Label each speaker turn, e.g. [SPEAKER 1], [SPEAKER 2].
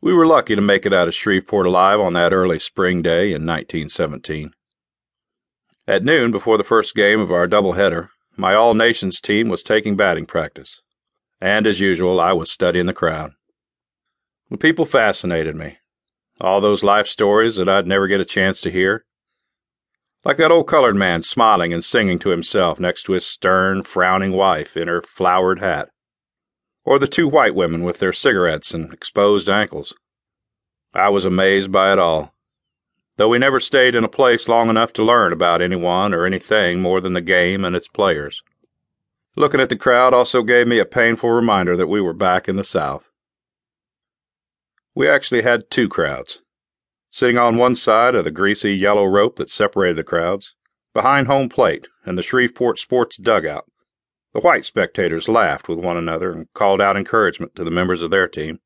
[SPEAKER 1] We were lucky to make it out of Shreveport alive on that early spring day in 1917. At noon, before the first game of our doubleheader, my All Nations team was taking batting practice, and as usual, I was studying the crowd. The people fascinated me. All those life stories that I'd never get a chance to hear. Like that old colored man smiling and singing to himself next to his stern, frowning wife in her flowered hat. Or the two white women with their cigarettes and exposed ankles. I was amazed by it all, though we never stayed in a place long enough to learn about anyone or anything more than the game and its players. Looking at the crowd also gave me a painful reminder that we were back in the South. We actually had two crowds. Sitting on one side of the greasy yellow rope that separated the crowds, behind home plate and the Shreveport Sports dugout, the white spectators laughed with one another and called out encouragement to the members of their team.